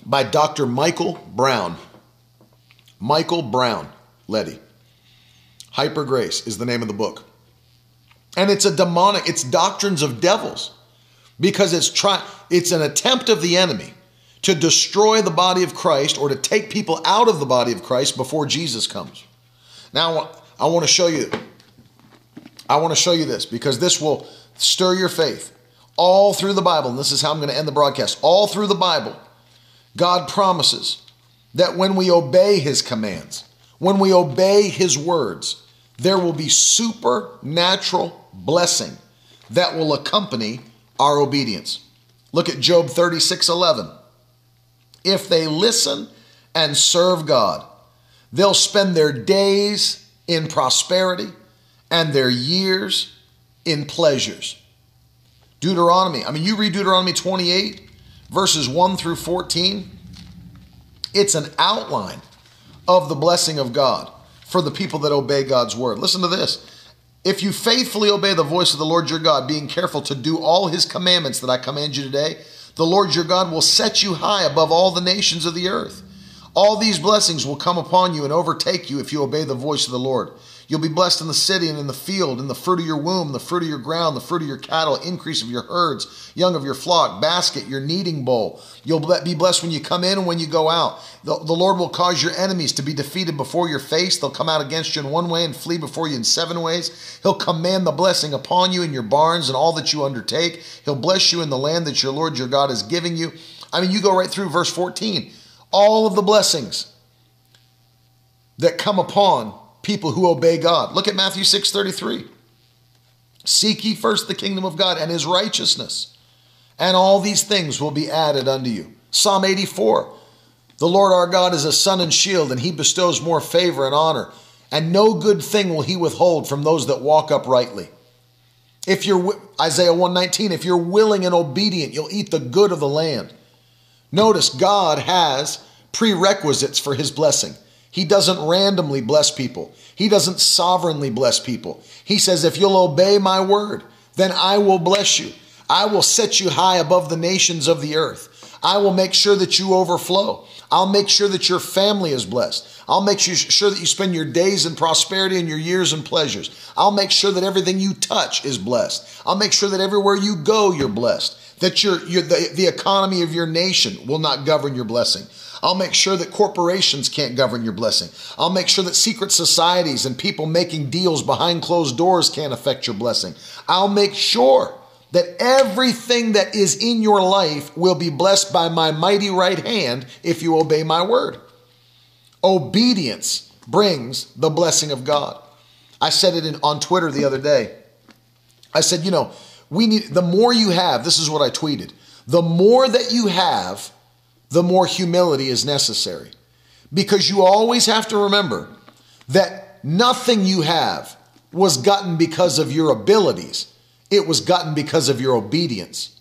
By Dr. Michael Brown. Michael Brown Leddy. Hyper Grace is the name of the book. And it's a demonic, it's doctrines of devils because it's try, it's an attempt of the enemy to destroy the body of Christ or to take people out of the body of Christ before Jesus comes. Now I want to show you I want to show you this because this will stir your faith. All through the Bible, and this is how I'm going to end the broadcast. All through the Bible, God promises that when we obey his commands, when we obey his words, there will be supernatural blessing that will accompany our obedience. Look at Job 36 11. If they listen and serve God, they'll spend their days in prosperity and their years in pleasures. Deuteronomy, I mean, you read Deuteronomy 28, verses 1 through 14, it's an outline of the blessing of God for the people that obey God's word. Listen to this. If you faithfully obey the voice of the Lord your God, being careful to do all his commandments that I command you today, the Lord your God will set you high above all the nations of the earth. All these blessings will come upon you and overtake you if you obey the voice of the Lord. You'll be blessed in the city and in the field, in the fruit of your womb, the fruit of your ground, the fruit of your cattle, increase of your herds, young of your flock, basket, your kneading bowl. You'll be blessed when you come in and when you go out. The, the Lord will cause your enemies to be defeated before your face. They'll come out against you in one way and flee before you in seven ways. He'll command the blessing upon you in your barns and all that you undertake. He'll bless you in the land that your Lord your God is giving you. I mean, you go right through verse 14. All of the blessings that come upon people who obey God. Look at Matthew 6:33. Seek ye first the kingdom of God and his righteousness, and all these things will be added unto you. Psalm 84. The Lord our God is a sun and shield, and he bestows more favor and honor, and no good thing will he withhold from those that walk uprightly. If you're Isaiah 119, if you're willing and obedient, you'll eat the good of the land. Notice God has prerequisites for his blessing. He doesn't randomly bless people. He doesn't sovereignly bless people. He says, if you'll obey my word, then I will bless you. I will set you high above the nations of the earth. I will make sure that you overflow. I'll make sure that your family is blessed. I'll make sure that you spend your days in prosperity and your years in pleasures. I'll make sure that everything you touch is blessed. I'll make sure that everywhere you go, you're blessed. That your, your the, the economy of your nation will not govern your blessing. I'll make sure that corporations can't govern your blessing. I'll make sure that secret societies and people making deals behind closed doors can't affect your blessing. I'll make sure that everything that is in your life will be blessed by my mighty right hand if you obey my word. Obedience brings the blessing of God. I said it in, on Twitter the other day. I said, you know, we need the more you have, this is what I tweeted. The more that you have, the more humility is necessary. Because you always have to remember that nothing you have was gotten because of your abilities, it was gotten because of your obedience.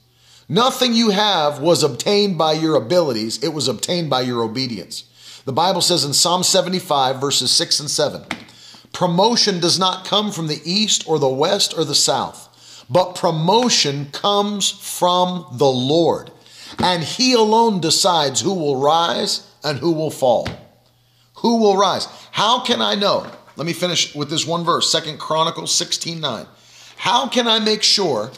Nothing you have was obtained by your abilities, it was obtained by your obedience. The Bible says in Psalm 75, verses 6 and 7 promotion does not come from the east or the west or the south, but promotion comes from the Lord and he alone decides who will rise and who will fall. Who will rise? How can I know? Let me finish with this one verse, Second Chronicles 16 9. How can I make sure?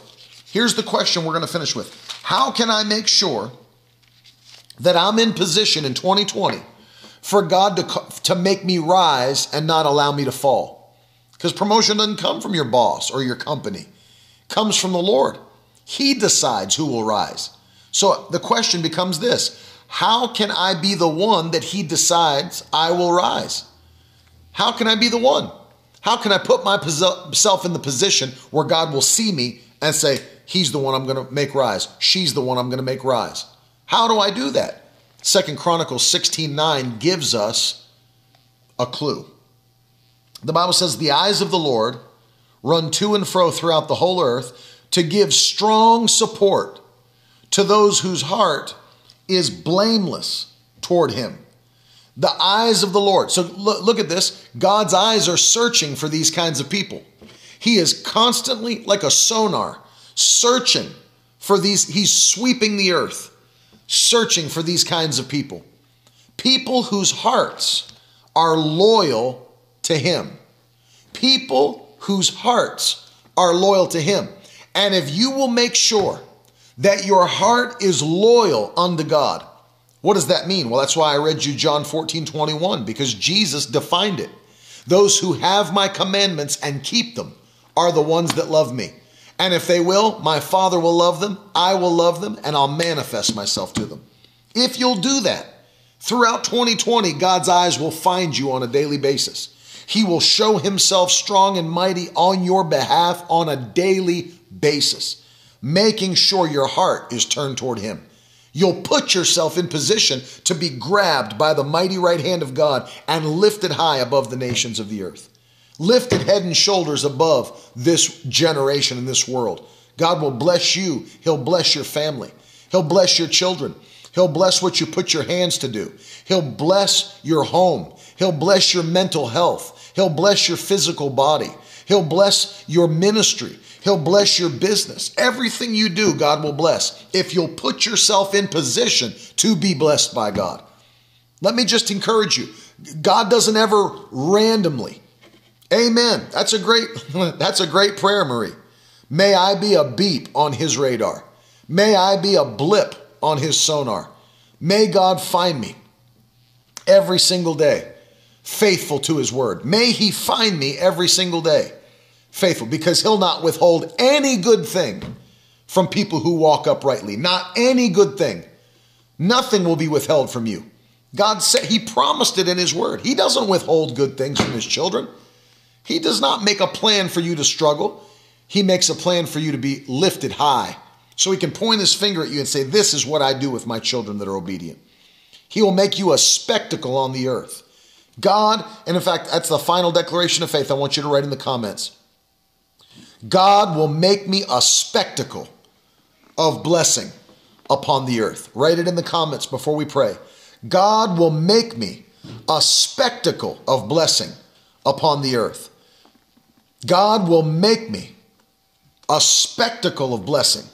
Here's the question we're going to finish with. How can I make sure that I'm in position in 2020 for God to, to make me rise and not allow me to fall? Because promotion doesn't come from your boss or your company, it comes from the Lord. He decides who will rise. So the question becomes this How can I be the one that He decides I will rise? How can I be the one? How can I put myself in the position where God will see me and say, He's the one I'm going to make rise. She's the one I'm going to make rise. How do I do that? Second Chronicles 16 9 gives us a clue. The Bible says, The eyes of the Lord run to and fro throughout the whole earth to give strong support to those whose heart is blameless toward him. The eyes of the Lord. So look, at this. God's eyes are searching for these kinds of people. He is constantly, like a sonar, searching for these. He's sweeping the earth, searching for these kinds of people. People whose hearts are loyal to Him. People whose hearts are loyal to Him. And if you will make sure that your heart is loyal unto God. What does that mean? Well, that's why I read you John 14 21, because Jesus defined it. Those who have my commandments and keep them are the ones that love me. And if they will, my Father will love them, I will love them, and I'll manifest myself to them. If you'll do that, Throughout 2020, God's eyes will find you on a daily basis. He will show himself strong and mighty on your behalf on a daily basis, making sure your heart is turned toward him. You'll put yourself in position to be grabbed by the mighty right hand of God and lifted high above the nations of the earth. Lifted head and shoulders above this generation and this world. God will bless you. He'll bless your family. He'll bless your children. He'll bless what you put your hands to do. He'll bless your home. He'll bless your mental health. He'll bless your physical body. He'll bless your ministry. He'll bless your business. Everything you do, God will bless if you'll put yourself in position to be blessed by God. Let me just encourage you. God doesn't ever randomly. Amen. That's a great that's a great prayer, Marie. May I be a beep on his radar. May I be a blip on his sonar. May God find me every single day faithful to his word. May he find me every single day faithful because he'll not withhold any good thing from people who walk uprightly. Not any good thing. Nothing will be withheld from you. God said he promised it in his word. He doesn't withhold good things from his children. He does not make a plan for you to struggle. He makes a plan for you to be lifted high so he can point his finger at you and say, This is what I do with my children that are obedient. He will make you a spectacle on the earth. God, and in fact, that's the final declaration of faith I want you to write in the comments. God will make me a spectacle of blessing upon the earth. Write it in the comments before we pray. God will make me a spectacle of blessing upon the earth. God will make me a spectacle of blessing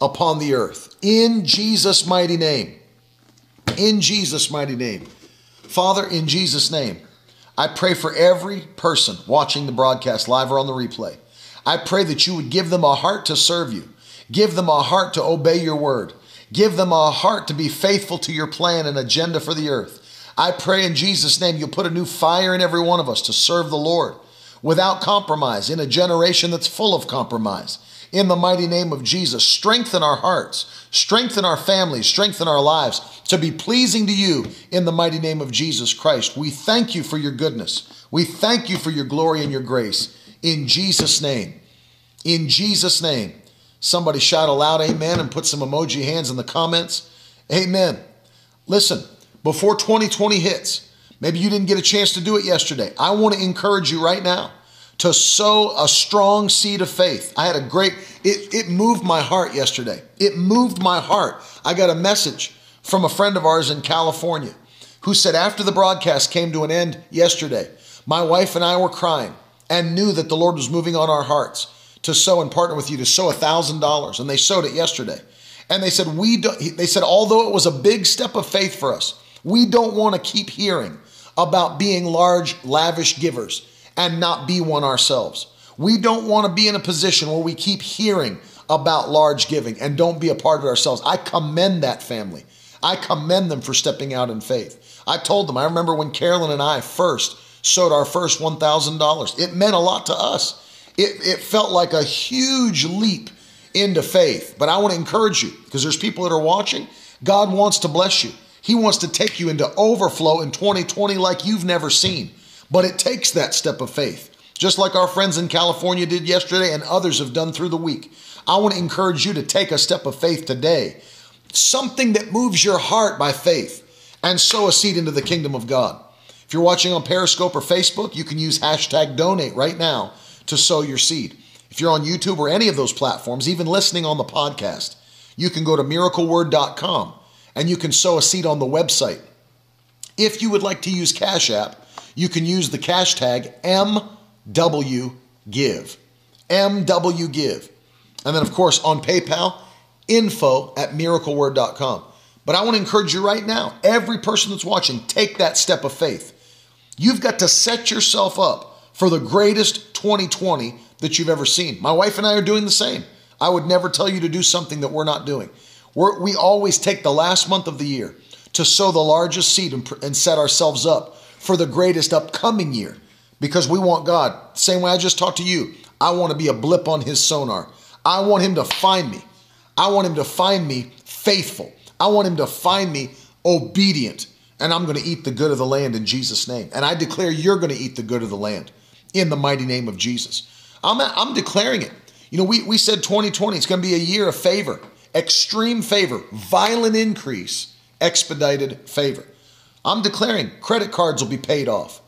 upon the earth. In Jesus' mighty name. In Jesus' mighty name. Father, in Jesus' name, I pray for every person watching the broadcast live or on the replay. I pray that you would give them a heart to serve you, give them a heart to obey your word, give them a heart to be faithful to your plan and agenda for the earth. I pray in Jesus' name you'll put a new fire in every one of us to serve the Lord without compromise in a generation that's full of compromise in the mighty name of Jesus. Strengthen our hearts, strengthen our families, strengthen our lives to be pleasing to you in the mighty name of Jesus Christ. We thank you for your goodness. We thank you for your glory and your grace in Jesus' name. In Jesus' name. Somebody shout aloud, Amen, and put some emoji hands in the comments. Amen. Listen, before 2020 hits, maybe you didn't get a chance to do it yesterday. I want to encourage you right now to sow a strong seed of faith. I had a great, it, it moved my heart yesterday. It moved my heart. I got a message from a friend of ours in California who said after the broadcast came to an end yesterday, my wife and I were crying and knew that the Lord was moving on our hearts to sow and partner with you to sow a thousand dollars. And they sowed it yesterday. And they said, we don't, they said, although it was a big step of faith for us, we don't want to keep hearing about being large, lavish givers and not be one ourselves. We don't want to be in a position where we keep hearing about large giving and don't be a part of it ourselves. I commend that family. I commend them for stepping out in faith. I told them, I remember when Carolyn and I first sowed our first $1,000. It meant a lot to us. It, it felt like a huge leap into faith. But I want to encourage you because there's people that are watching. God wants to bless you. He wants to take you into overflow in 2020 like you've never seen. But it takes that step of faith, just like our friends in California did yesterday and others have done through the week. I want to encourage you to take a step of faith today, something that moves your heart by faith, and sow a seed into the kingdom of God. If you're watching on Periscope or Facebook, you can use hashtag donate right now to sow your seed. If you're on YouTube or any of those platforms, even listening on the podcast, you can go to miracleword.com and you can sow a seed on the website. If you would like to use Cash App, you can use the cash tag MWGive. MWGive. And then, of course, on PayPal, info at miracleword.com. But I want to encourage you right now, every person that's watching, take that step of faith. You've got to set yourself up for the greatest 2020 that you've ever seen. My wife and I are doing the same. I would never tell you to do something that we're not doing. We're, we always take the last month of the year to sow the largest seed and, and set ourselves up for the greatest upcoming year because we want God. Same way I just talked to you. I want to be a blip on his sonar. I want him to find me. I want him to find me faithful. I want him to find me obedient And I'm going to eat the good of the land in Jesus' name. And I declare you're going to eat the good of the land in the mighty name of Jesus. I'm, I'm declaring it. You know, we, we said 2020, it's going to be a year of favor, extreme favor, violent increase, expedited favor. I'm declaring credit cards will be paid off,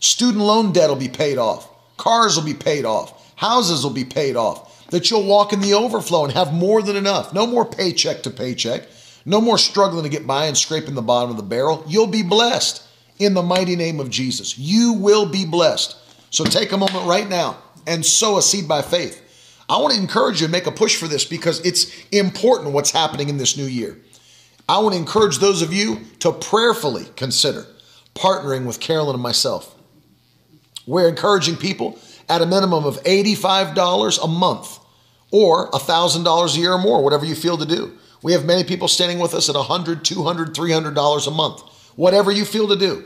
student loan debt will be paid off, cars will be paid off, houses will be paid off, that you'll walk in the overflow and have more than enough. No more paycheck to paycheck, no more struggling to get by and scraping the bottom of the barrel. You'll be blessed in the mighty name of Jesus. You will be blessed. So take a moment right now and sow a seed by faith. I want to encourage you to make a push for this because it's important what's happening in this new year. I want to encourage those of you to prayerfully consider partnering with Carolyn and myself. We're encouraging people at a minimum of $85 a month or $1,000 a year or more, whatever you feel to do. We have many people standing with us at $100, $200, $300 a month, whatever you feel to do.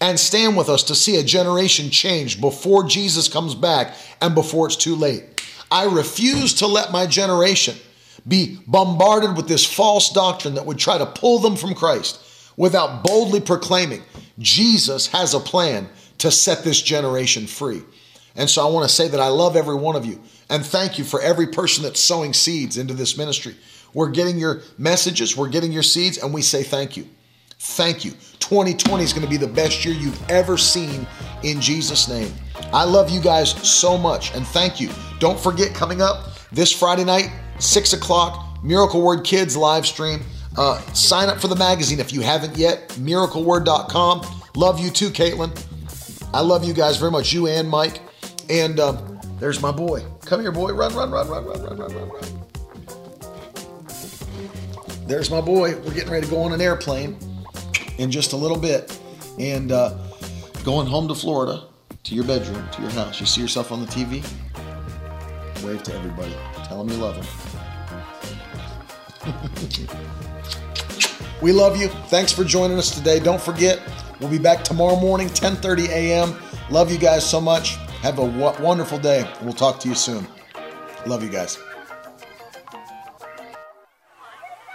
And stand with us to see a generation change before Jesus comes back and before it's too late. I refuse to let my generation be bombarded with this false doctrine that would try to pull them from Christ without boldly proclaiming Jesus has a plan to set this generation free. And so I want to say that I love every one of you and thank you for every person that's sowing seeds into this ministry. We're getting your messages, we're getting your seeds, and we say thank you. Thank you. 2020 is going to be the best year you've ever seen in Jesus' name. I love you guys so much and thank you. Don't forget, coming up this Friday night, 6 o'clock, Miracle Word Kids live stream. Uh, sign up for the magazine if you haven't yet, miracleword.com. Love you too, Caitlin. I love you guys very much, you and Mike. And uh, there's my boy. Come here, boy. Run, run, run, run, run, run, run, run, run. There's my boy. We're getting ready to go on an airplane in just a little bit and uh, going home to Florida, to your bedroom, to your house. You see yourself on the TV? Wave to everybody. Tell them you love them. we love you. Thanks for joining us today. Don't forget, we'll be back tomorrow morning, 10:30 a.m. Love you guys so much. Have a wonderful day. We'll talk to you soon. Love you guys.